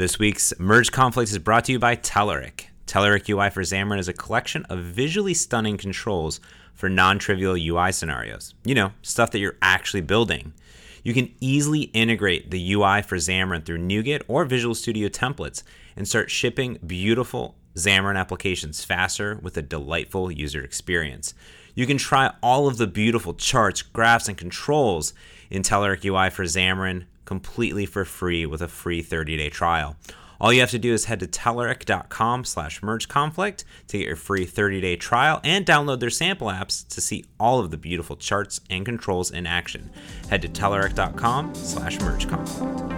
This week's Merge Conflict is brought to you by Telerik. Telerik UI for Xamarin is a collection of visually stunning controls for non trivial UI scenarios. You know, stuff that you're actually building. You can easily integrate the UI for Xamarin through NuGet or Visual Studio templates and start shipping beautiful Xamarin applications faster with a delightful user experience. You can try all of the beautiful charts, graphs, and controls in Telerik UI for Xamarin completely for free with a free 30-day trial. All you have to do is head to telerik.com slash mergeconflict to get your free 30-day trial and download their sample apps to see all of the beautiful charts and controls in action. Head to telerik.com slash mergeconflict.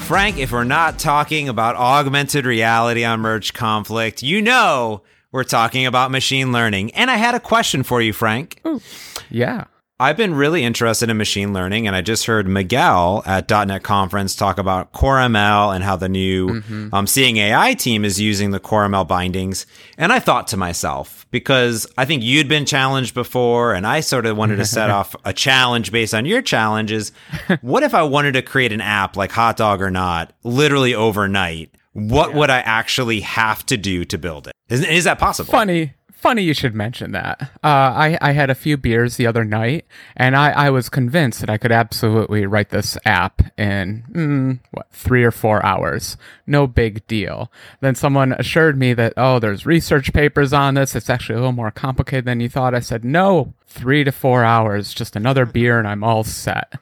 Frank, if we're not talking about augmented reality on Merge Conflict, you know we're talking about machine learning. And I had a question for you, Frank. Ooh, yeah. I've been really interested in machine learning, and I just heard Miguel at .NET Conference talk about CoreML and how the new mm-hmm. um, Seeing AI team is using the CoreML bindings. And I thought to myself, because I think you'd been challenged before, and I sort of wanted to set off a challenge based on your challenges. what if I wanted to create an app like Hot Dog or Not, literally overnight? What yeah. would I actually have to do to build it? Is, is that possible? Funny funny you should mention that. Uh, I, I had a few beers the other night, and I, I was convinced that I could absolutely write this app in, mm, what, three or four hours. No big deal. Then someone assured me that, oh, there's research papers on this. It's actually a little more complicated than you thought. I said, no, three to four hours, just another beer, and I'm all set.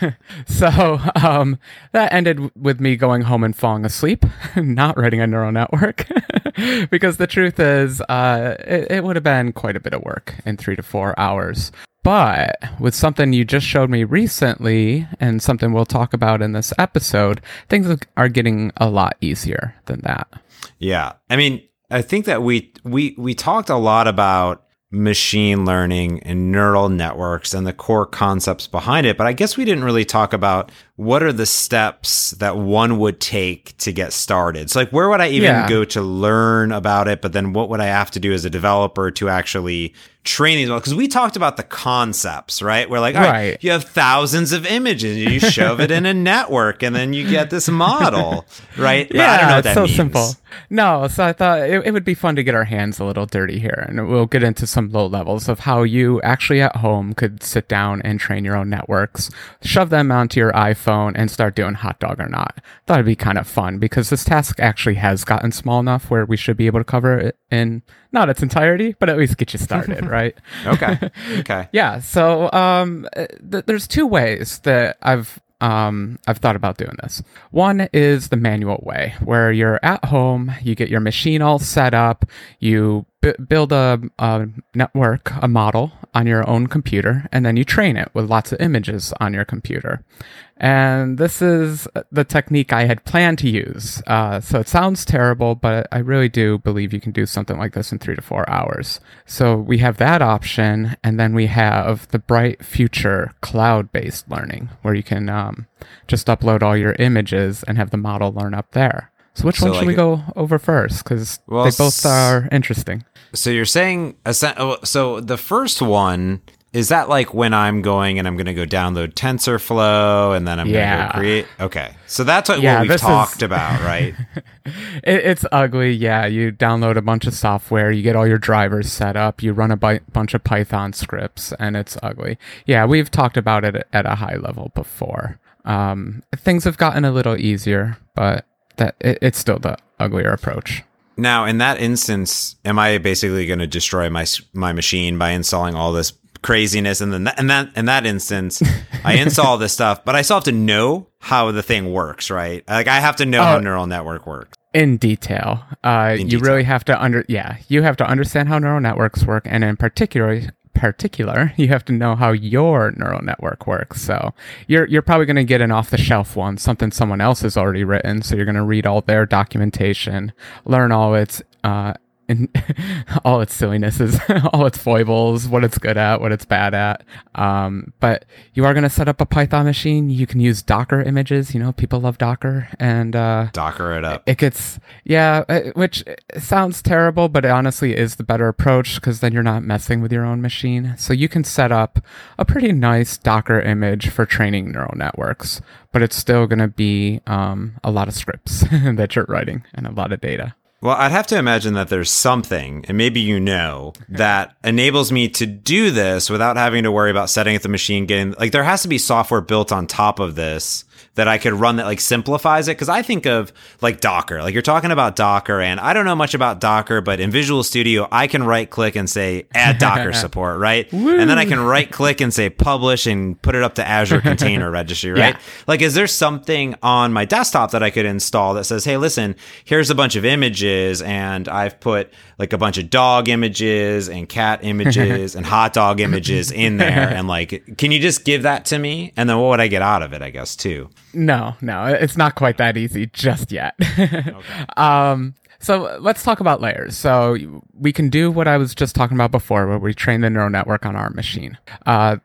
so um, that ended with me going home and falling asleep, not writing a neural network, because the truth is, uh, it, it would have been quite a bit of work in three to four hours. But with something you just showed me recently and something we'll talk about in this episode, things are getting a lot easier than that. Yeah. I mean, I think that we we we talked a lot about machine learning and neural networks and the core concepts behind it. But I guess we didn't really talk about what are the steps that one would take to get started. So, like, where would I even yeah. go to learn about it? But then what would I have to do as a developer to actually train these well because we talked about the concepts right we're like all right, right you have thousands of images you shove it in a network and then you get this model right but yeah I don't know it's so means. simple no so i thought it, it, would be fun to get our hands a little dirty here and we'll get into some low levels of how you actually at home could sit down and train your own networks shove them onto your iphone and start doing hot dog or not thought it'd be kind of fun because this task actually has gotten small enough where we should be able to cover it in not its entirety, but at least get you started, right? okay. Okay. yeah. So um, th- there's two ways that I've um, I've thought about doing this. One is the manual way, where you're at home, you get your machine all set up, you b- build a, a network, a model on your own computer, and then you train it with lots of images on your computer. And this is the technique I had planned to use. Uh, so it sounds terrible, but I really do believe you can do something like this in three to four hours. So we have that option, and then we have the Bright Future cloud based learning, where you can um, just upload all your images and have the model learn up there. So which so one should like, we go over first? Because well, they both are interesting. So you're saying, oh, so the first one is that like when I'm going and I'm going to go download TensorFlow and then I'm yeah. going to go create? Okay. So that's what, yeah, what we've talked is... about, right? it, it's ugly. Yeah. You download a bunch of software, you get all your drivers set up, you run a bi- bunch of Python scripts, and it's ugly. Yeah. We've talked about it at a high level before. Um, things have gotten a little easier, but that it, it's still the uglier approach. Now, in that instance, am I basically going to destroy my my machine by installing all this craziness? And then that, and that in that instance i install this stuff but i still have to know how the thing works right? Like i have to know how neural network works. In detail. Uh in you detail. really have to under yeah you have to understand how neural networks work and in particular particular. You have to know how your neural network works. So you're you're probably going to get an off the shelf one something someone else has already written. So you're going to read all their documentation learn all its uh in all its sillinesses, all its foibles, what it's good at, what it's bad at. Um, but you are going to set up a Python machine. You can use Docker images. You know, people love Docker, and uh, Docker it up. It gets yeah, uh, which sounds terrible, but it honestly is the better approach because then you're not messing with your own machine. So you can set up a pretty nice Docker image for training neural networks, but it's still going to be um, a lot of scripts that you're writing and a lot of data. Well, I'd have to imagine that there's something, and maybe you know, that enables me to do this without having to worry about setting up the machine, getting like there has to be software built on top of this that I could run that like simplifies it. Cause I think of like Docker, like you're talking about Docker and I don't know much about Docker, but in Visual Studio, I can right click and say add Docker support, right? and then I can right click and say publish and put it up to Azure Container Registry, right? Yeah. Like, is there something on my desktop that I could install that says, hey, listen, here's a bunch of images and I've put like a bunch of dog images and cat images and hot dog images in there. And like, can you just give that to me? And then what would I get out of it, I guess, too? No, no, it's not quite that easy just yet. okay. um, so let's talk about layers. So we can do what I was just talking about before, where we train the neural network on our machine. Uh,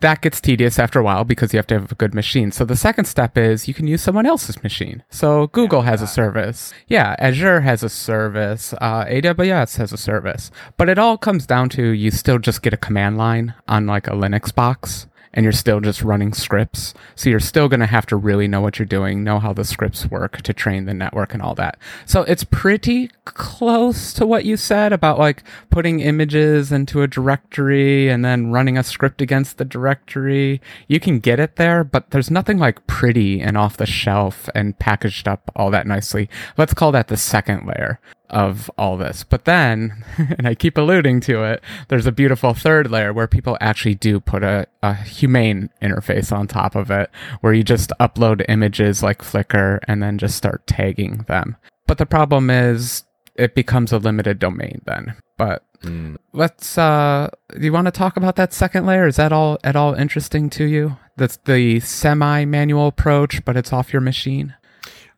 that gets tedious after a while because you have to have a good machine. So the second step is you can use someone else's machine. So Google has a service. Yeah, Azure has a service. Uh, AWS has a service. But it all comes down to you still just get a command line on like a Linux box and you're still just running scripts. So you're still going to have to really know what you're doing, know how the scripts work to train the network and all that. So it's pretty close to what you said about like putting images into a directory and then running a script against the directory. You can get it there, but there's nothing like pretty and off the shelf and packaged up all that nicely. Let's call that the second layer of all this. But then, and I keep alluding to it, there's a beautiful third layer where people actually do put a, a humane interface on top of it, where you just upload images like Flickr and then just start tagging them. But the problem is it becomes a limited domain then. But mm. let's uh do you want to talk about that second layer? Is that all at all interesting to you? That's the semi-manual approach, but it's off your machine.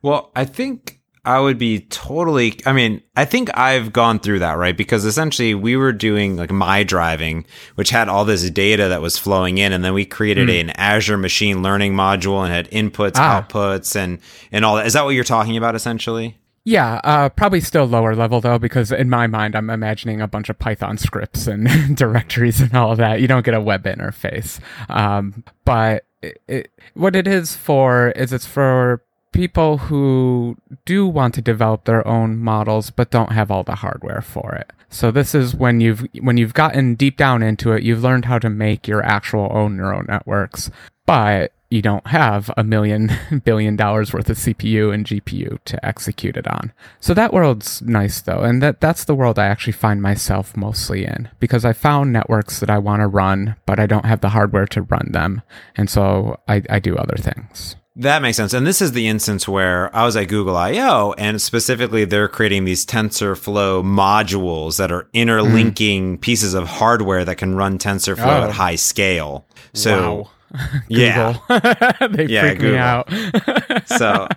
Well, I think I would be totally. I mean, I think I've gone through that, right? Because essentially we were doing like my driving, which had all this data that was flowing in, and then we created mm. an Azure machine learning module and had inputs, ah. outputs, and and all that. Is that what you're talking about, essentially? Yeah, uh, probably still lower level though, because in my mind, I'm imagining a bunch of Python scripts and directories and all of that. You don't get a web interface. Um, but it, it, what it is for is it's for people who do want to develop their own models but don't have all the hardware for it. So this is when you've when you've gotten deep down into it, you've learned how to make your actual own neural networks, but you don't have a million billion dollars worth of CPU and GPU to execute it on. So that world's nice though, and that that's the world I actually find myself mostly in because I found networks that I want to run, but I don't have the hardware to run them, and so I, I do other things. That makes sense. And this is the instance where I was at Google I/O and specifically they're creating these TensorFlow modules that are interlinking mm. pieces of hardware that can run TensorFlow oh. at high scale. So wow. yeah, they yeah, freak Google. me out. so,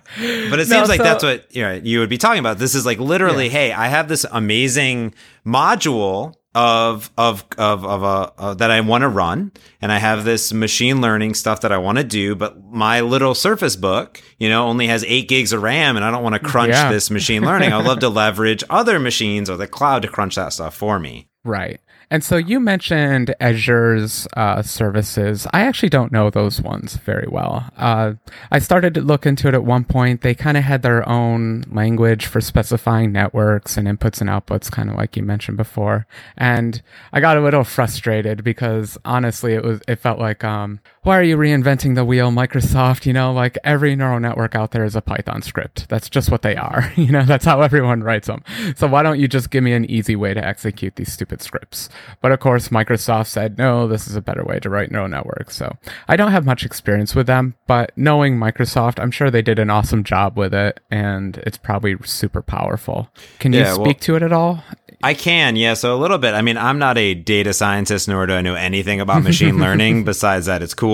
but it seems no, like so, that's what you, know, you would be talking about. This is like literally, yeah. hey, I have this amazing module of of of of a uh, that I want to run, and I have this machine learning stuff that I want to do. But my little Surface Book, you know, only has eight gigs of RAM, and I don't want to crunch yeah. this machine learning. I'd love to leverage other machines or the cloud to crunch that stuff for me. Right. And so you mentioned Azure's uh, services. I actually don't know those ones very well. Uh, I started to look into it at one point. They kind of had their own language for specifying networks and inputs and outputs, kind of like you mentioned before. And I got a little frustrated because honestly, it was it felt like um, why are you reinventing the wheel, Microsoft? You know, like every neural network out there is a Python script. That's just what they are. You know, that's how everyone writes them. So why don't you just give me an easy way to execute these stupid scripts? But of course, Microsoft said, no, this is a better way to write neural networks. So I don't have much experience with them, but knowing Microsoft, I'm sure they did an awesome job with it and it's probably super powerful. Can you yeah, speak well, to it at all? I can, yeah. So a little bit. I mean, I'm not a data scientist, nor do I know anything about machine learning besides that it's cool.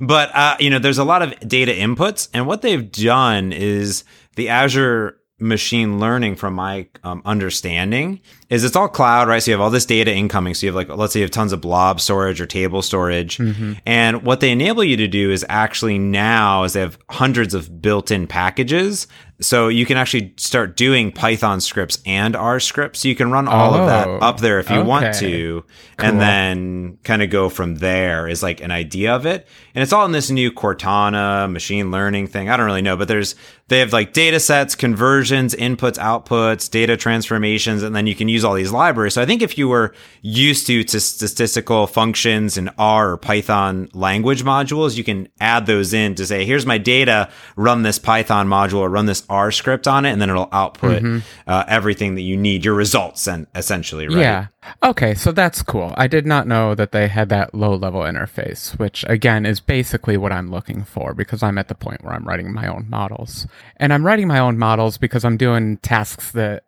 But, uh, you know, there's a lot of data inputs. And what they've done is the Azure machine learning, from my um, understanding, is it's all cloud, right? So you have all this data incoming. So you have like, let's say you have tons of blob storage or table storage. Mm-hmm. And what they enable you to do is actually now is they have hundreds of built-in packages so you can actually start doing Python scripts and R scripts. You can run all oh, of that oh, up there if you okay. want to, cool. and then kind of go from there is like an idea of it. And it's all in this new Cortana machine learning thing. I don't really know, but there's they have like data sets, conversions, inputs, outputs, data transformations, and then you can use all these libraries. So I think if you were used to, to statistical functions in R or Python language modules, you can add those in to say, here's my data, run this Python module or run this R script on it, and then it'll output mm-hmm. uh, everything that you need, your results, and essentially, right? Yeah. Okay, so that's cool. I did not know that they had that low level interface, which again is basically what I'm looking for because I'm at the point where I'm writing my own models. And I'm writing my own models because I'm doing tasks that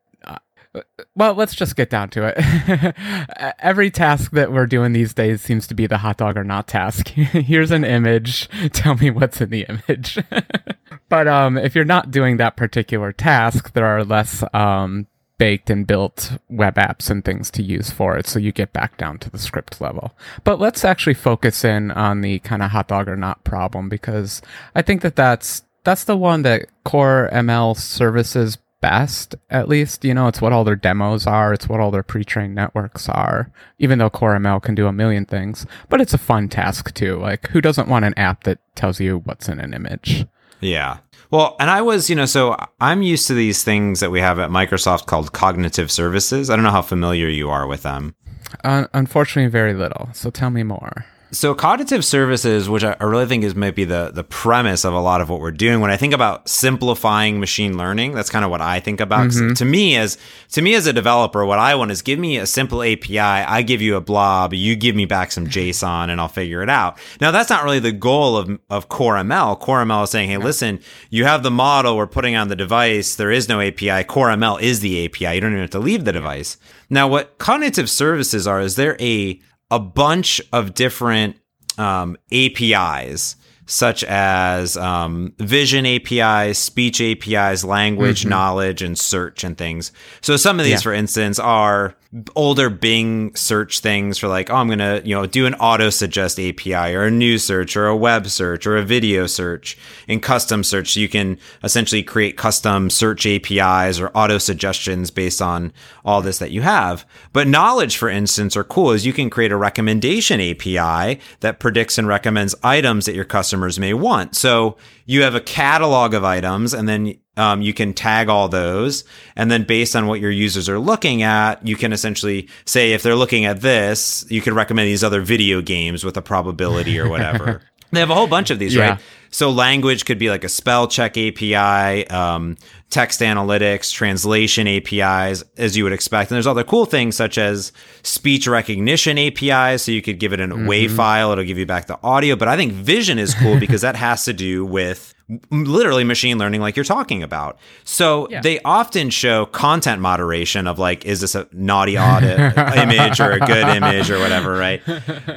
well, let's just get down to it. Every task that we're doing these days seems to be the hot dog or not task. Here's an image. Tell me what's in the image. but um, if you're not doing that particular task, there are less um, baked and built web apps and things to use for it. So you get back down to the script level. But let's actually focus in on the kind of hot dog or not problem because I think that that's, that's the one that core ML services best, at least. You know, it's what all their demos are, it's what all their pre trained networks are, even though Core ML can do a million things. But it's a fun task too. Like, who doesn't want an app that tells you what's in an image? Yeah. Well, and I was, you know, so I'm used to these things that we have at Microsoft called cognitive services. I don't know how familiar you are with them. Uh, unfortunately, very little. So tell me more so cognitive services, which I really think is maybe the the premise of a lot of what we're doing. When I think about simplifying machine learning, that's kind of what I think about. Mm-hmm. To me, as to me as a developer, what I want is give me a simple API. I give you a blob, you give me back some JSON, and I'll figure it out. Now, that's not really the goal of of Core ML. Core ML is saying, hey, listen, you have the model we're putting on the device. There is no API. Core ML is the API. You don't even have to leave the device. Now, what cognitive services are is they're a a bunch of different um, APIs, such as um, vision APIs, speech APIs, language, mm-hmm. knowledge, and search and things. So some of these, yeah. for instance, are older Bing search things for like, oh, I'm gonna you know do an auto suggest API or a news search or a web search or a video search. In custom search, you can essentially create custom search APIs or auto suggestions based on all this that you have. But knowledge, for instance, are cool. Is you can create a recommendation API that predicts and recommends items that your customers may want. So you have a catalog of items and then um, you can tag all those. And then based on what your users are looking at, you can essentially say, if they're looking at this, you can recommend these other video games with a probability or whatever. they have a whole bunch of these, yeah. right? So language could be like a spell check API, um, text analytics, translation APIs, as you would expect. And there's other cool things such as speech recognition APIs. So you could give it an mm-hmm. WAV file, it'll give you back the audio. But I think vision is cool because that has to do with literally machine learning like you're talking about. So yeah. they often show content moderation of like, is this a naughty audit image or a good image or whatever, right?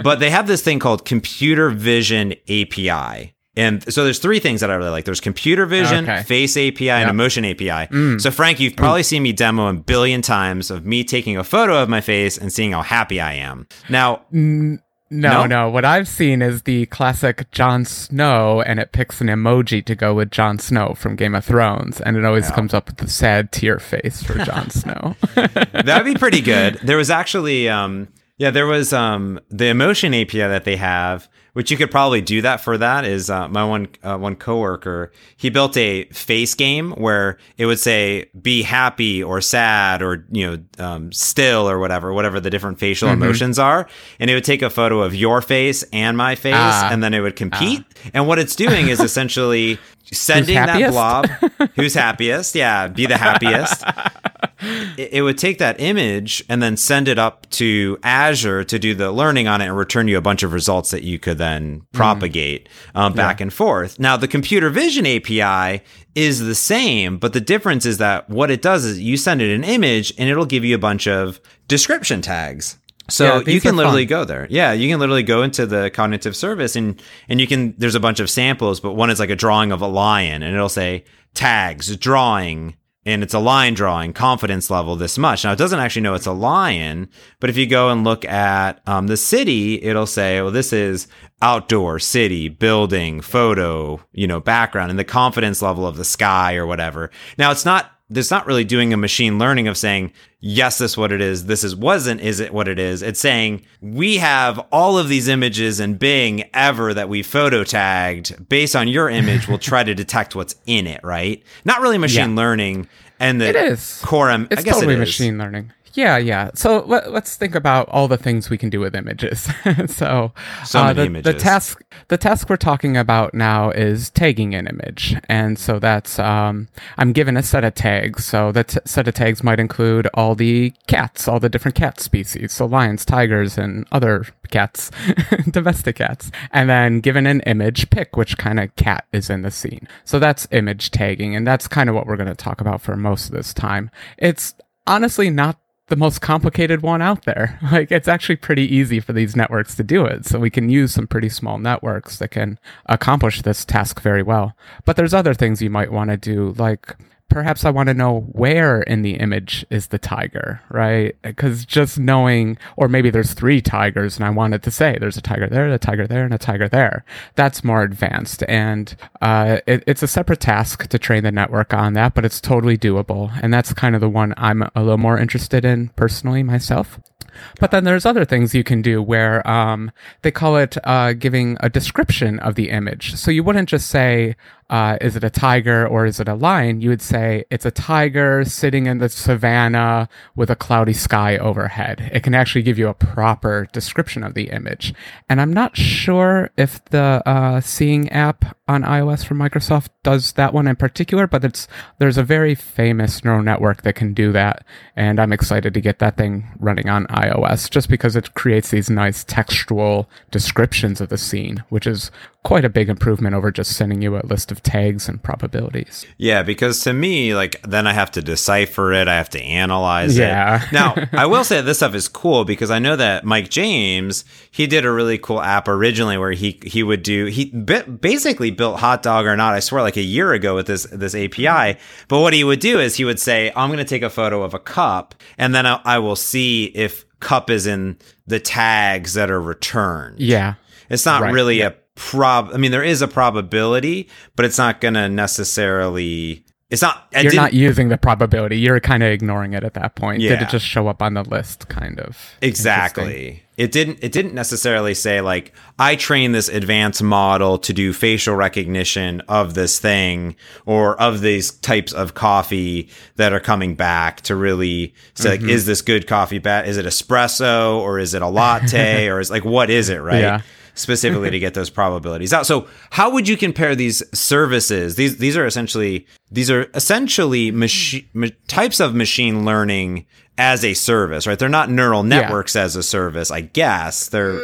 But they have this thing called computer vision API. And so there's three things that I really like. There's computer vision, okay. face API, yep. and emotion API. Mm. So Frank, you've probably seen me demo a billion times of me taking a photo of my face and seeing how happy I am. Now, mm. No, no, no, What I've seen is the classic Jon Snow, and it picks an emoji to go with Jon Snow from Game of Thrones, and it always no. comes up with the sad tear face for Jon Snow. That'd be pretty good. There was actually, um, yeah, there was um, the emotion API that they have which you could probably do that for that is uh, my one uh, one coworker he built a face game where it would say be happy or sad or you know um, still or whatever whatever the different facial mm-hmm. emotions are. And it would take a photo of your face and my face uh, and then it would compete. And what it's doing is essentially sending that blob who's happiest? Yeah be the happiest it, it, would take that image and then send it up to Azure to do the learning on it and return you a bunch of results that you could then propagate mm. um, back yeah. and forth. Now, the computer vision API is the same, but the difference is that what it does is you send it an image and it'll give you a bunch of description tags. So yeah, you can literally fun. go there. Yeah, you can literally go into the cognitive service and and you can there's a bunch of samples, but one is like a drawing of a lion and it'll say tags, drawing, and it's a line drawing confidence level this much. Now it doesn't actually know it's a lion, but if you go and look at um, the city, it'll say, well, this is outdoor city building photo, you know, background and the confidence level of the sky or whatever. Now it's not there's not really doing a machine learning of saying yes this is what it is this is wasn't is it what it is it's saying we have all of these images in bing ever that we photo tagged based on your image we'll try to detect what's in it right not really machine Yeah. learning and the It is. core M- It's i guess totally it is. machine learning. Yeah, yeah. So let, us think about all the things we can do with images. so, So uh, the, the task the task we're talking about now is tagging an image, and so that's um, I'm given a set of tags. So that t- set of tags might include all the cats, all the different cat species, so lions, tigers, and other cats, domestic cats, and then given an image, pick which kind of cat is in the scene. So that's image tagging, and that's kind of what we're going to talk about for most of this time. It's honestly not the most complicated one out there. Like it's actually pretty easy for these networks to do it. So we can use some pretty small networks that can accomplish this task very well. But there's other things you might want to do like perhaps I want to know where in the image is the tiger, right? Because just knowing, or maybe there's three tigers and I wanted to say there's a tiger there, a tiger there, and a tiger there. That's more advanced. And uh, it, it's a separate task to train the network on that, but it's totally doable. And that's kind of the one I'm a little more interested in personally myself. But then there's other things you can do where um, they call it uh, giving a description of the image. So you wouldn't just say, uh, is it a tiger or is it a lion? You would say it's a tiger sitting in the savannah with a cloudy sky overhead. It can actually give you a proper description of the image. And I'm not sure if the uh, Seeing app on iOS from Microsoft does that one in particular, but it's there's a very famous neural network that can do that, and I'm excited to get that thing running on iOS just because it creates these nice textual descriptions of the scene, which is quite a big improvement over just sending you a list of tags and probabilities. Yeah, because to me, like, then I have to decipher it. I have to analyze Yeah. it. Now, I will say this stuff is cool because I know that Mike James, he did a really cool app originally where he he would do he basically built Hot Dog or Not. I swear, like a year ago with this this API. But what he would do is he would say, "I'm going to take a photo of a cup, and then I, I will see if cup is in the tags that are returned." Yeah. It's not Right, really yeah. a prob. I mean, there is a probability, but it's not going to necessarily. It's not. I You're didn't- using the probability. You're kind of ignoring it at that point. Did it just show up on the list, kind of? Exactly. It didn't. It didn't necessarily say like I trained this advanced model to do facial recognition of this thing or of these types of coffee that are coming back to really say Mm-hmm. like, is this good coffee? Bad? Is it espresso or is it a latte or is like what is it? Right. Yeah. Specifically to get those probabilities out. So, how would you compare these services? These these are essentially these are essentially machi- ma- types of machine learning as a service, right? They're not neural networks as a service, I guess. They're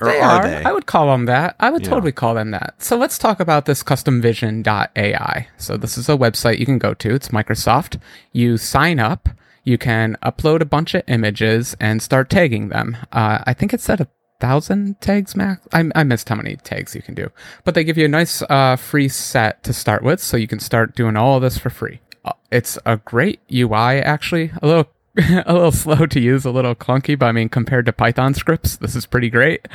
or They are, are. they? I would call them that. I would totally call them that. So let's talk about this customvision.ai. So this is a website you can go to. It's Microsoft. You sign up. You can upload a bunch of images and start tagging them. Uh, I think it said a thousand tags max. I, I missed how many tags you can do, but they give you a nice uh, free set to start with, so you can start doing all of this for free. Uh, It's a great UI, actually. A little a little slow to use, a little clunky, but I mean, compared to Python scripts, this is pretty great.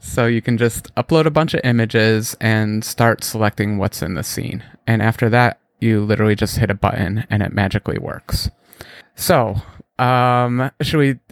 So you can just upload a bunch of images and start selecting what's in the scene. And after that, you literally just hit a button and it magically works. So, um, should we?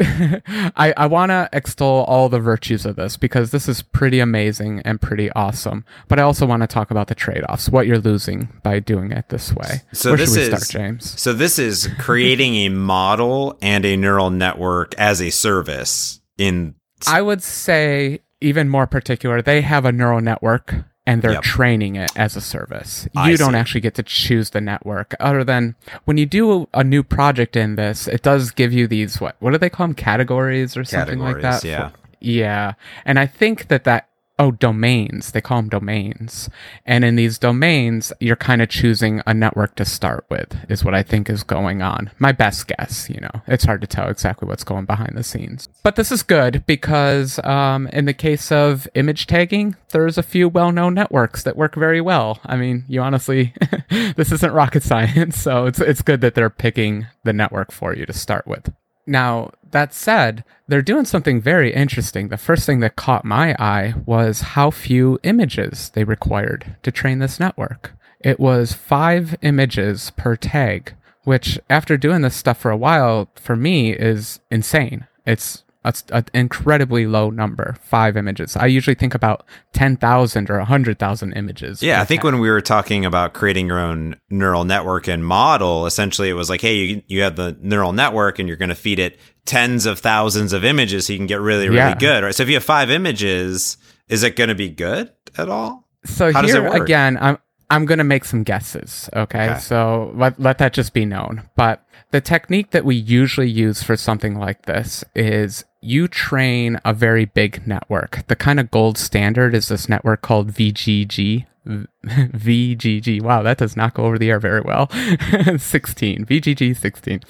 I I want to extol all the virtues of this because this is pretty amazing and pretty awesome. But I also want to talk about the trade-offs, what you're losing by doing it this way. So Where this should we is start, James? So this is creating a model and a neural network as a service in I would say even more particular, they have a neural network and they're Yep. training it as a service. I You don't see. actually get to choose the network other than when you do a, a new project in this, it does give you these what what do they call them categories or something like that? yeah. yeah. And I think that that oh, domains. They call them domains. And in these domains, you're kind of choosing a network to start with, is what I think is going on. My best guess, you know, it's hard to tell exactly what's going behind the scenes. But this is good because um, in the case of image tagging, there's a few well known networks that work very well. I mean, you honestly, this isn't rocket science, so it's, it's good that they're picking the network for you to start with. Now, that said, they're doing something very interesting. The first thing that caught my eye was how few images they required to train this network. It was five images per tag, which, after doing this stuff for a while, for me is insane. It's an incredibly low number, five images. I usually think about 10,000 or 100,000 images. Yeah, I think when we were talking about creating your own neural network and model, essentially it was like, hey, you, you have the neural network and you're going to feed it tens of thousands of images so you can get really, really yeah. good, right? So if you have five images, is it going to be good at all? So How here again, I'm I'm going to make some guesses. Okay? okay. So let, let that just be known. But the technique that we usually use for something like this is you train a very big network. The kind of gold standard is this network called VGG. VGG. Wow, that does not go over the air very well. 16. VGG 16.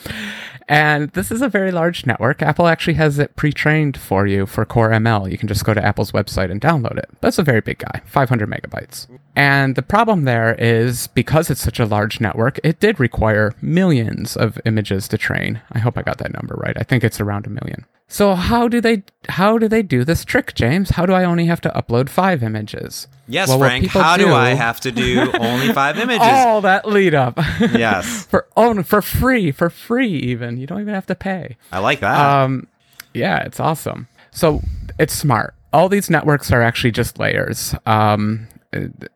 And this is a very large network. Apple actually has it pre trained for you for Core ML. You can just go to Apple's website and download it. That's a very big guy, 500 megabytes. And the problem there is because it's such a large network, it did require millions of images to train. I hope I got that number right. I think it's around a million. So how do they how do they do this trick, James? How do I only have to upload five images? Yes, well, Frank. How do, do, I have to do only five images? All that lead up. Yes. for oh, for free, for free even. You don't even have to pay. I like that. Um, yeah, it's awesome. So it's smart. All these networks are actually just layers. Um,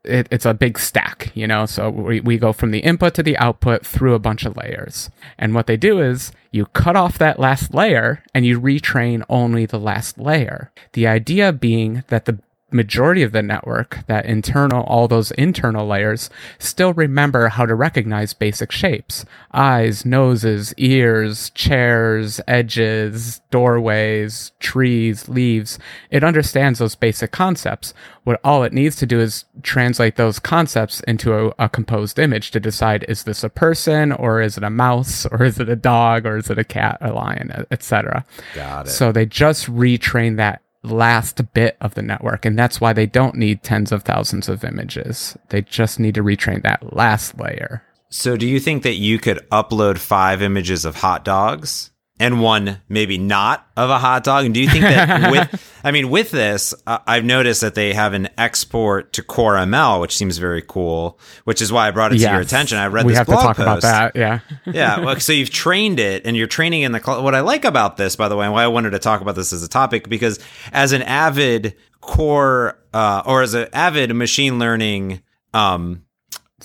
it, it's a big stack, you know. So we, we go from the input to the output through a bunch of layers. And what they do is you cut off that last layer and you retrain only the last layer. The idea being that the majority of the network, that internal, all those internal layers, still remember how to recognize basic shapes eyes, noses, ears, chairs, edges, doorways, trees, leaves. It understands those basic concepts. What all it needs to do is translate those concepts into a, a composed image to decide is this a person or is it a mouse or is it a dog or is it a cat, a lion, etc. Got it. So they just retrain that last bit of the network. And that's why they don't need tens of thousands of images. They just need to retrain that last layer. So, do you think that you could upload five images of hot dogs and one maybe not of a hot dog? And do you think that with, I mean, with this, uh, I've noticed that they have an export to Core ML, which seems very cool, which is why I brought it yes. to your attention. I read we this have blog to talk post. about that. Yeah. yeah. Well, so you've trained it and you're training in the, cl- what I like about this, by the way, and why I wanted to talk about this as a topic, because as an avid core, uh, or as an avid machine learning, um,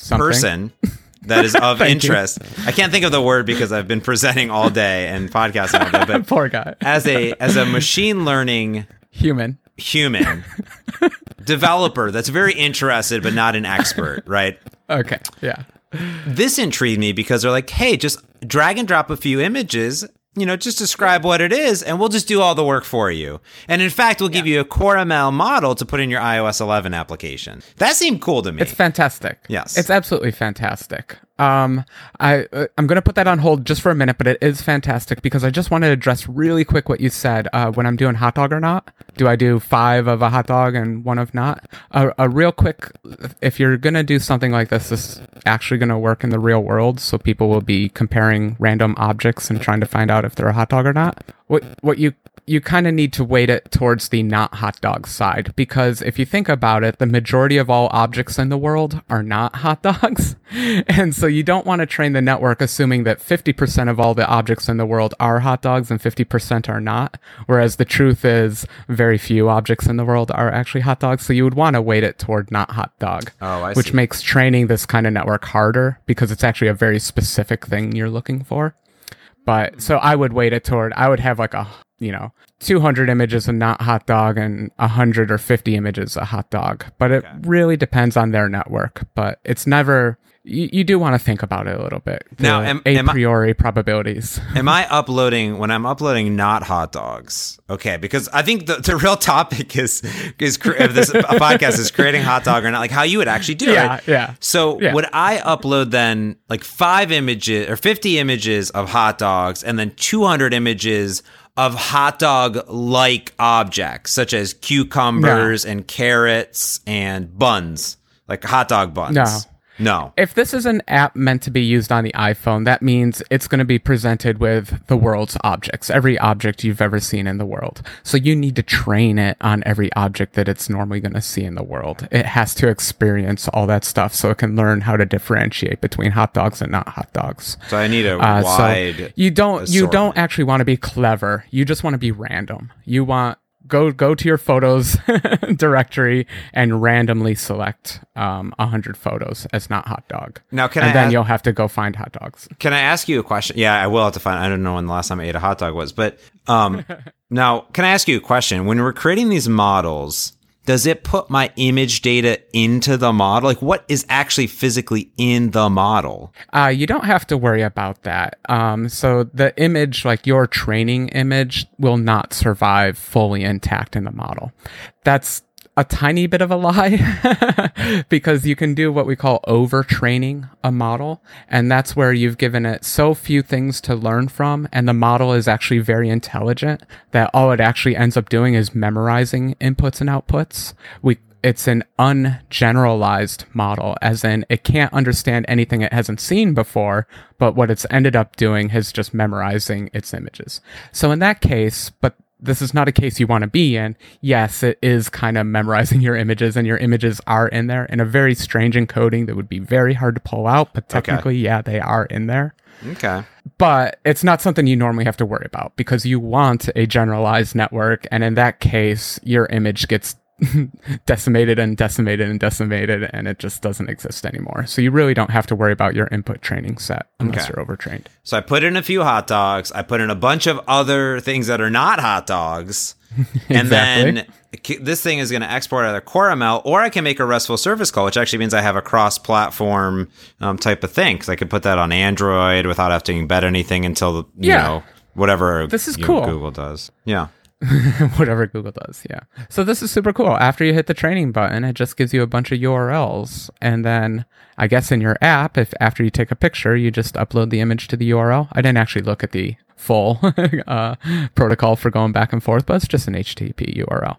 person, that is of interest. You. I can't think of the word because I've been presenting all day and podcasting all day. But poor guy. As a as a machine learning human human developer that's very interested but not an expert, right? Okay. Yeah. This intrigued me because they're like, hey, just drag and drop a few images you know, just describe what it is and we'll just do all the work for you. And in fact, we'll give yeah. you a Core ML model to put in your iOS 11 application. That seemed cool to me. It's fantastic. Yes. It's absolutely fantastic. Um, I uh, I'm gonna put that on hold just for a minute, but it is fantastic because I just want to address really quick what you said. Uh, when I'm doing hot dog or not, do I do five of a hot dog and one of not? A, a real quick, if you're gonna do something like this, this is actually gonna work in the real world, so people will be comparing random objects and trying to find out if they're a hot dog or not. What what you you kind of need to weight it towards the not hot dog side because if you think about it, the majority of all objects in the world are not hot dogs. and so you don't want to train the network assuming that 50% of all the objects in the world are hot dogs and 50% are not. Whereas the truth is very few objects in the world are actually hot dogs. So you would want to weight it toward not hot dog, oh, which see. makes training this kind of network harder because it's actually a very specific thing you're looking for. But so I would weight it toward, I would have like a you know, 200 images a not hot dog and 100 or 50 images a hot dog. But it okay. really depends on their network. But it's never, you, you do want to think about it a little bit. Now, am- a am I- priori probabilities. Am I uploading when I'm uploading not hot dogs? Okay, because I think the, the real topic is is of this podcast is creating hot dog or not, like how you would actually do Yeah, it. yeah. So Yeah. would I upload then like five images or fifty images of hot dogs and then two hundred images of hot dog like objects such as cucumbers and carrots and buns, like hot dog buns? No. No. If this is an app meant to be used on the iPhone, that means it's going to be presented with the world's objects, every object you've ever seen in the world. So you need to train it on every object that it's normally going to see in the world. It has to experience all that stuff so it can learn how to differentiate between hot dogs and not hot dogs. So I need a Uh, wide. so you don't you don't actually want to be clever. You just want to be random. You want go go to your photos directory and randomly select um, 100 photos as not hot dog. Now, can and I then ask- you'll have to go find hot dogs. Can I ask you a question? Yeah, I will have to find. I don't know when the last time I ate a hot dog was, but um, now can I ask you a question? When we're creating these models, does it put my image data into the model? Like, what is actually physically in the model? Uh, you don't have to worry about that. Um, so the image, like your training image, will not survive fully intact in the model. That's a tiny bit of a lie because you can do what we call overtraining a model. And that's where you've given it so few things to learn from. And the model is actually very intelligent that all it actually ends up doing is memorizing inputs and outputs. We it's an ungeneralized model, as in it can't understand anything it hasn't seen before, but what it's ended up doing is just memorizing its images. So in that case, but this is not a case you want to be in. Yes, it is kind of memorizing your images, and your images are in there in a very strange encoding that would be very hard to pull out, but technically, yeah, they are in there Okay. but it's not something you normally have to worry about because you want a generalized network and in that case your image gets decimated and decimated and decimated and it just doesn't exist anymore so you really don't have to worry about your input training set unless Okay. you're overtrained So I put in a few hot dogs. I put in a bunch of other things that are not hot dogs. And then this thing is going to export either Core ML or I can make a RESTful service call, which actually means I have a cross platform um, type of thing. Because I could put that on Android without having to embed anything until, you Yeah. know, whatever This is cool. Google does. Yeah. whatever Google does. Yeah. So this is super cool. After you hit the training button, it just gives you a bunch of URLs. And then I guess in your app, if after you take a picture, you just upload the image to the URL. I didn't actually look at the full uh, protocol for going back and forth, but it's just an HTTP URL.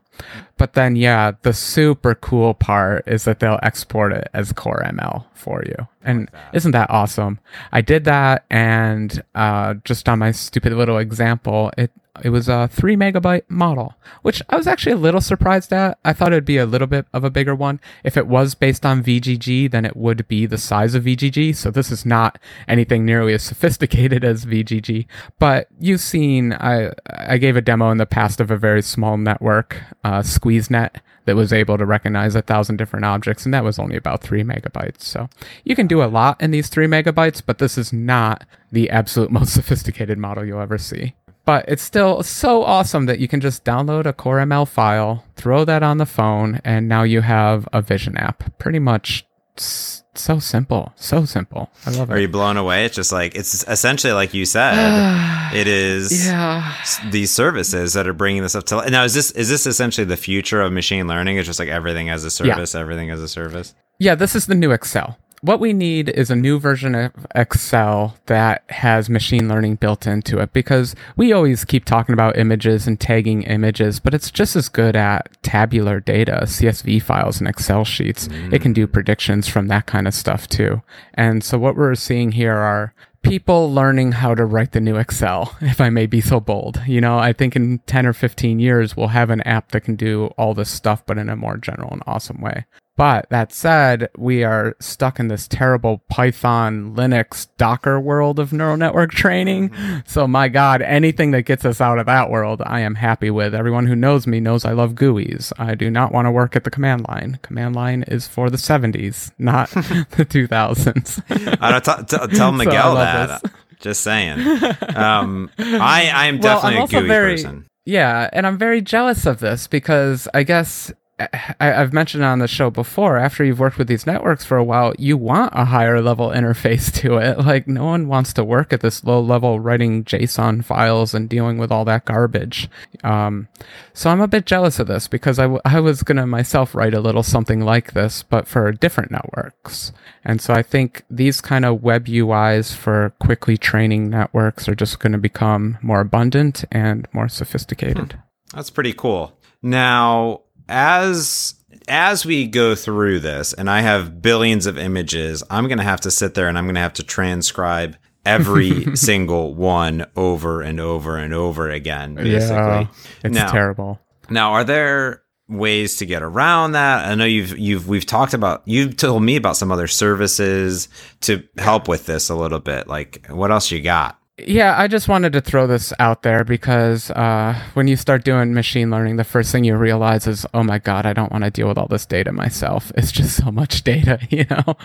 But then, yeah, the super cool part is that they'll export it as Core ML for you. And isn't that awesome? I did that, and uh, just on my stupid little example, it it was a three megabyte model, which I was actually a little surprised at. I thought it'd be a little bit of a bigger one. If it was based on VGG, then it would be the size of VGG. So this is not anything nearly as sophisticated as VGG. But you've seen, I I gave a demo in the past of a very small network, uh, SqueezeNet, that was able to recognize a thousand different objects, and that was only about three megabytes. So you can do a lot in these three megabytes, but this is not the absolute most sophisticated model you'll ever see but it's still so awesome that you can just download a core ml file throw that on the phone and now you have a vision app pretty much so simple so simple. I love Are you blown away? It's just like, it's essentially like you said, it is yeah. these services that are bringing this up to now is this is this essentially the future of machine learning? It's just like everything as a service everything as a service? Yeah, this is the new Excel. What we need is a new version of Excel that has machine learning built into it because we always keep talking about images and tagging images, but it's just as good at tabular data, CSV files, and Excel sheets. Mm. It can do predictions from that kind of stuff too. And so what we're seeing here are people learning how to write the new Excel, if I may be so bold. You know, I think in 10 or 15 years, we'll have an app that can do all this stuff, but in a more general and awesome way. But that said, we are stuck in this terrible Python, Linux, Docker world of neural network training. So, my God, anything that gets us out of that world, I am happy with. Everyone who knows me knows I love GUIs. I do not want to work at the command line. Command line is for the 70s, not the 2000s. i don't t- t- tell So miguel love that just saying um i i am definitely I'm a GUI very- person Yeah, and I'm very jealous of this because I guess I, have mentioned on the show before, after you've worked with these networks for a while, you want a higher level interface to it. Like, no one wants to work at this low level writing JSON files and dealing with all that garbage. Um, so I'm a bit jealous of this because I, w- I was going to myself write a little something like this, but for different networks. And so I think these kind of web UIs for quickly training networks are just going to become more abundant and more sophisticated. Hmm. That's pretty cool. Now, as as we go through this and I have billions of images, I'm going to have to sit there and I'm going to have to transcribe every single one over and over and over again basically. Yeah, it's now, terrible. Now, are there ways to get around that? I know you've you've we've talked about you've told me about some other services to help with this a little bit. Like what else you got? Yeah, I just wanted to throw this out there because uh, when you start doing machine learning, the first thing you realize is, oh my God, I don't want to deal with all this data myself. It's just so much data, you know?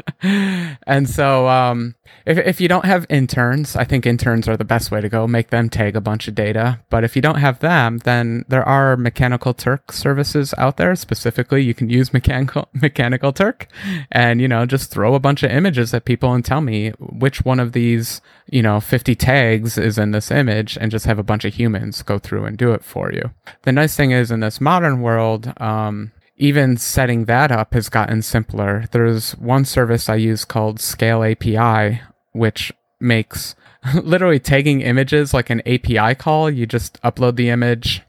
and so um, if, if you don't have interns, I think interns are the best way to go. Make them tag a bunch of data. But if you don't have them, then there are Mechanical Turk services out there. Specifically, you can use Mechanical, Mechanical Turk and, you know, just throw a bunch of images at people and tell me which one of these, you know, 50 tags is in this image and just have a bunch of humans go through and do it for you. The nice thing is in this modern world, um, even setting that up has gotten simpler. There's one service I use called Scale API, which makes literally tagging images like an API call. You just upload the image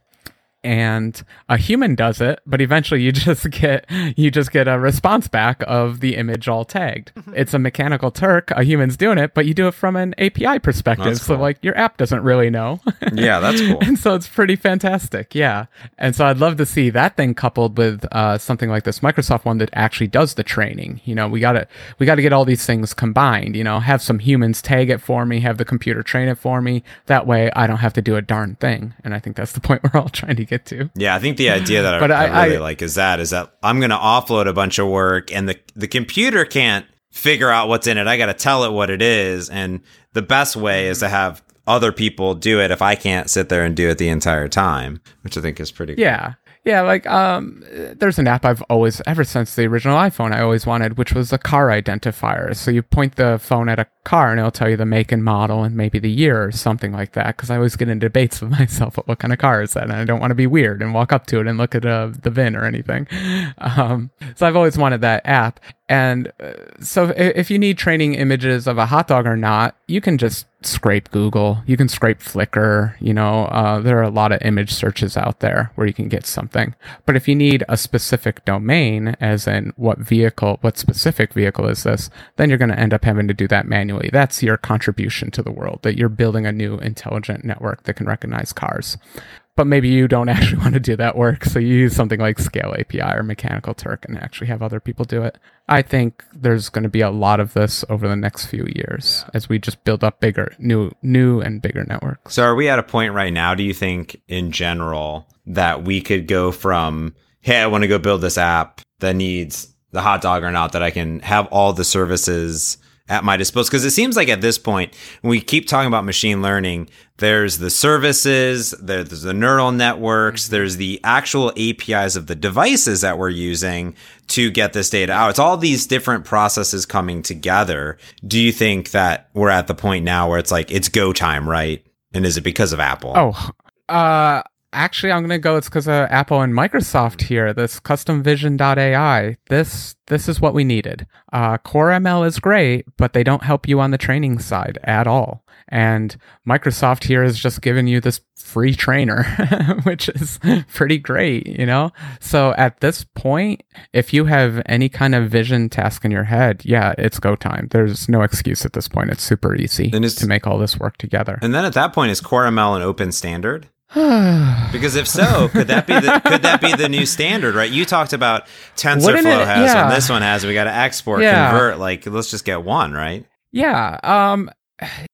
and a human does it, but eventually you just get you just get a response back of the image all tagged. Mm-hmm. It's a mechanical Turk, a human's doing it, but you do it from an API perspective. Cool. So like your app doesn't really know. yeah, that's cool. and so it's pretty fantastic. Yeah. And so I'd love to see that thing coupled with uh, something like this Microsoft one that actually does the training. You know, we gotta we gotta get all these things combined, you know, have some humans tag it for me, have the computer train it for me. That way I don't have to do a darn thing. And I think that's the point we're all trying to get get to. Yeah, I think the idea that but I, I really I, like is that is that I'm going to offload a bunch of work, and the the computer can't figure out what's in it. I got to tell it what it is, and the best way is to have other people do it if I can't sit there and do it the entire time, which I think is pretty. Yeah, yeah, like um, there's an app I've always, ever since the original iPhone, I always wanted, which was a car identifier. So you point the phone at a car and it'll tell you the make and model and maybe the year or something like that. Because I always get in debates with myself what kind of car is that, and I don't want to be weird and walk up to it and look at uh, the VIN or anything. Um, so I've always wanted that app. And uh, so if you need training images of a hot dog or not, you can just scrape Google. You can scrape Flickr. You know, uh, there are a lot of image searches out there where you can get something. But if you need a specific domain, as in what vehicle, what specific vehicle is this, then you're going to end up having to do that manually. That's your contribution to the world, that you're building a new intelligent network that can recognize cars but maybe you don't actually want to do that work. So you use something like Scale API or Mechanical Turk and actually have other people do it. I think there's going to be a lot of this over the next few years yeah. as we just build up bigger, new, new and bigger networks. So are we at a point right now? Do you think in general that we could go from, Hey, I want to go build this app that needs the hot dog or not that I can have all the services at my disposal. Because it seems like at this point when we keep talking about machine learning there's the services there's the neural networks mm-hmm. there's the actual apis of the devices that we're using to get this data out. It's all these different processes coming together. Do you think that we're at the point now where it's like it's go time right? And is it because of apple? Oh uh actually i'm gonna go it's because of apple and microsoft here this custom vision.ai this this is what we needed. Uh, core ml is great but they don't help you on the training side at all. And microsoft here has just given you this free trainer which is pretty great you know? So at this point if you have any kind of vision task in your head yeah it's go time. There's no excuse at this point. It's super easy to make all this work together. And then at that point is core ml an open standard because if so, could that be the could that be the new standard, right? You talked about TensorFlow it, has yeah. one, this one has. We got to export, yeah. convert. Like, let's just get one, right? Yeah. Um.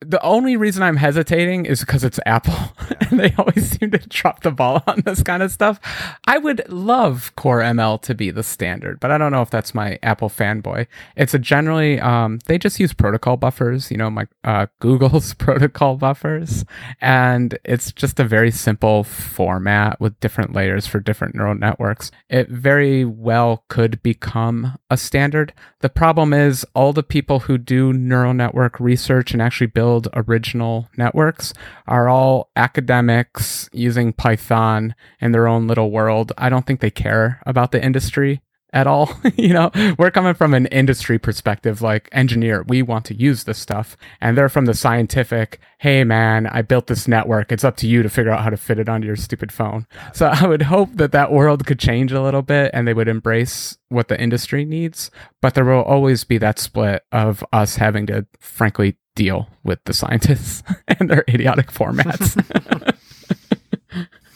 The only reason I'm hesitating is because it's Apple, and they always seem to drop the ball on this kind of stuff. I would love Core ML to be the standard, but I don't know if that's my Apple fanboy. It's a generally um, they just use protocol buffers, you know, my uh, Google's protocol buffers, and it's just a very simple format with different layers for different neural networks. It very well could become a standard. The problem is all the people who do neural network research and actually build original networks are all academics using Python in their own little world. I don't think they care about the industry at all. you know, we're coming from an industry perspective, like engineer, we want to use this stuff. And they're from the scientific, hey man, I built this network. It's up to you to figure out how to fit it onto your stupid phone. So I would hope that that world could change a little bit and they would embrace what the industry needs. But there will always be that split of us having to, frankly, deal with the scientists and their idiotic formats.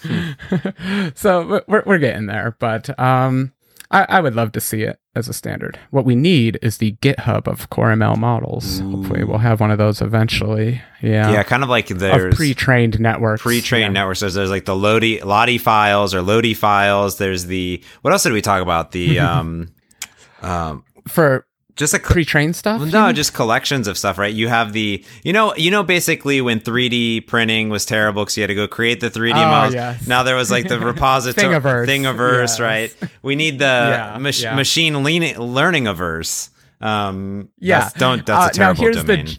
so we're, we're getting there, but um, I, I, would love to see it as a standard. What we need is the GitHub of Core ML models. Ooh. Hopefully, we'll have one of those eventually. Yeah, yeah, kind of like there's pre-trained networks. Pre-trained yeah. networks. There's, there's like the Lodi Lottie files or Lodi files. There's the what else did we talk about? The um, um for just like pre-trained stuff no just collections of stuff right you have the you know you know basically when 3d printing was terrible because you had to go create the 3d oh, models yes. now there was like the repository thingiverse, thingiverse yes. right we need the yeah, mach- yeah. machine learning averse um yeah don't that's a terrible uh, now here's domain. the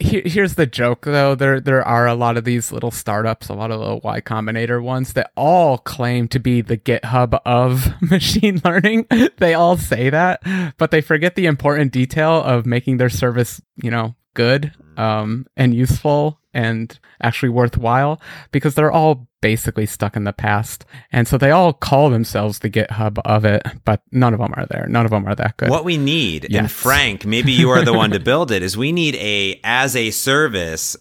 here's the joke though. There there are a lot of these little startups a lot of little y combinator ones that all claim to be the github of machine learning. They all say that but they forget the important detail of making their service you know good um, and useful and actually worthwhile because they're all basically stuck in the past. And so they all call themselves the GitHub of it, but none of them are there. None of them are that good. What we need, yes. and Frank, maybe you are the one to build it, is we need a as a service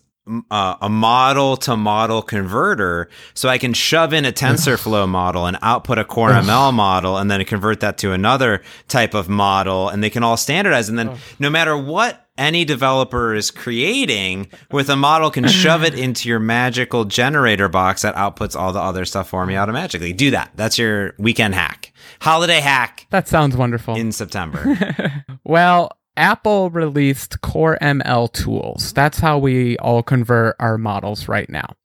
uh, a model to model converter so I can shove in a TensorFlow model and output a Core ML model and then convert that to another type of model and they can all standardize. And then no matter what any developer is creating with a model can shove it into your magical generator box that outputs all the other stuff for me automatically. Do that. That's your weekend hack. Holiday hack. That sounds wonderful. In September. well, Apple released Core ML tools. That's how we all convert our models right now.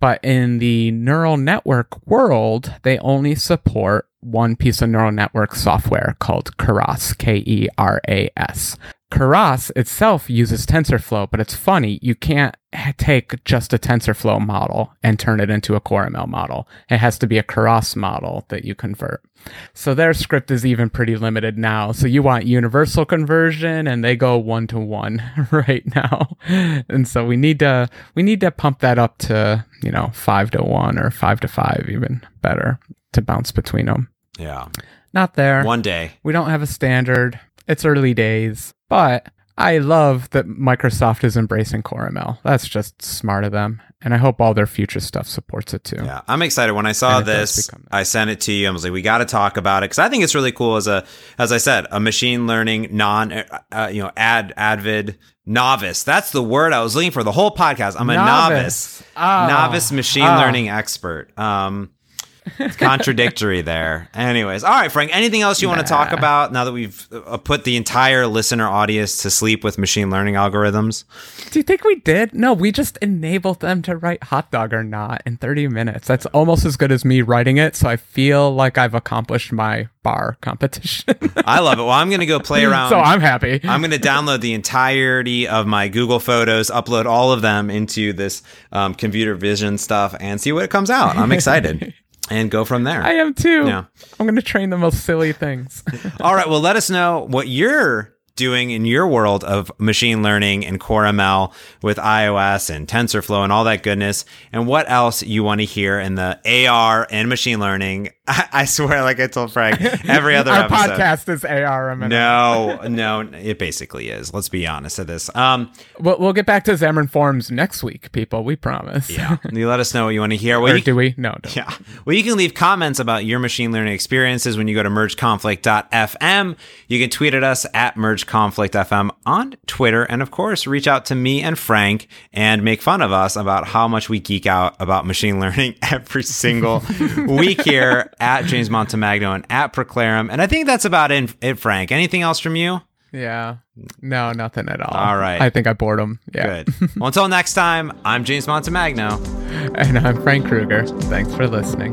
But in the neural network world, they only support one piece of neural network software called Keras, K E R A S. Keras itself uses TensorFlow, but it's funny. You can't take just a TensorFlow model and turn it into a Core ML model. It has to be a Keras model that you convert. So their script is even pretty limited now. So you want universal conversion and they go one to one right now. And so we need to, we need to pump that up to, you know, five to one or five to five, even better to bounce between them. Yeah. Not there. One day. We don't have a standard. It's early days. But I love that Microsoft is embracing Core ML. That's just smart of them. And I hope all their future stuff supports it too. Yeah, I'm excited. When I saw this, I sent it to you. I was like, we got to talk about it because I think it's really cool as a, as I said, a machine learning non, uh, uh, you know, ad, advid novice. That's the word I was looking for the whole podcast. I'm a novice, novice, oh. novice machine oh. learning expert. Um, contradictory there. Anyways, all right, Frank. Anything else you nah. want to talk about now that we've uh, put the entire listener audience to sleep with machine learning algorithms? Do you think we did? No, we just enabled them to write hot dog or not in 30 minutes. That's almost as good as me writing it. So I feel like I've accomplished my bar competition. I love it. Well, I'm going to go play around. So I'm happy. I'm going to download the entirety of my Google Photos, upload all of them into this um, computer vision stuff, and see what comes out. I'm excited and go from there. I am too. Yeah. I'm going to train the most silly things. All right. Well, let us know what you're doing in your world of machine learning and core ML with iOS and TensorFlow and all that goodness, and what else you want to hear in the AR and machine learning I, I swear, like I told Frank, every other Our episode. podcast is ARM. No, no, it basically is. Let's be honest at this. Um, We'll, we'll get back to Xamarin Forms next week, people. We promise. yeah, you let us know what you want to hear. Well, or you, do we? No. Don't. yeah, well, you can leave comments about your machine learning experiences when you go to mergeconflict.fm. You can tweet at us at mergeconflictfm on Twitter, and of course, reach out to me and Frank and make fun of us about how much we geek out about machine learning every single week here at James Montemagno and at Praeclarum. And I think that's about it, Frank. Anything else from you? Yeah. No, nothing at all. All right. I think I bored him. Yeah. Good. well, until next time, I'm James Montemagno. And I'm Frank Krueger. Thanks for listening.